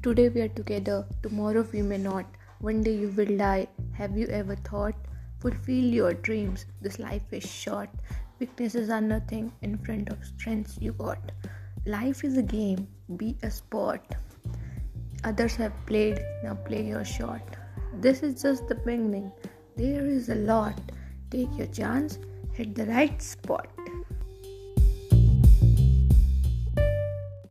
Today we are together, tomorrow we may not. One day you will die. Have you ever thought? Fulfill your dreams. This life is short. Weaknesses are nothing in front of strengths you got. Life is a game. Be a sport. Others have played, now play your shot. This is just the beginning. There is a lot. Take your chance, hit the right spot.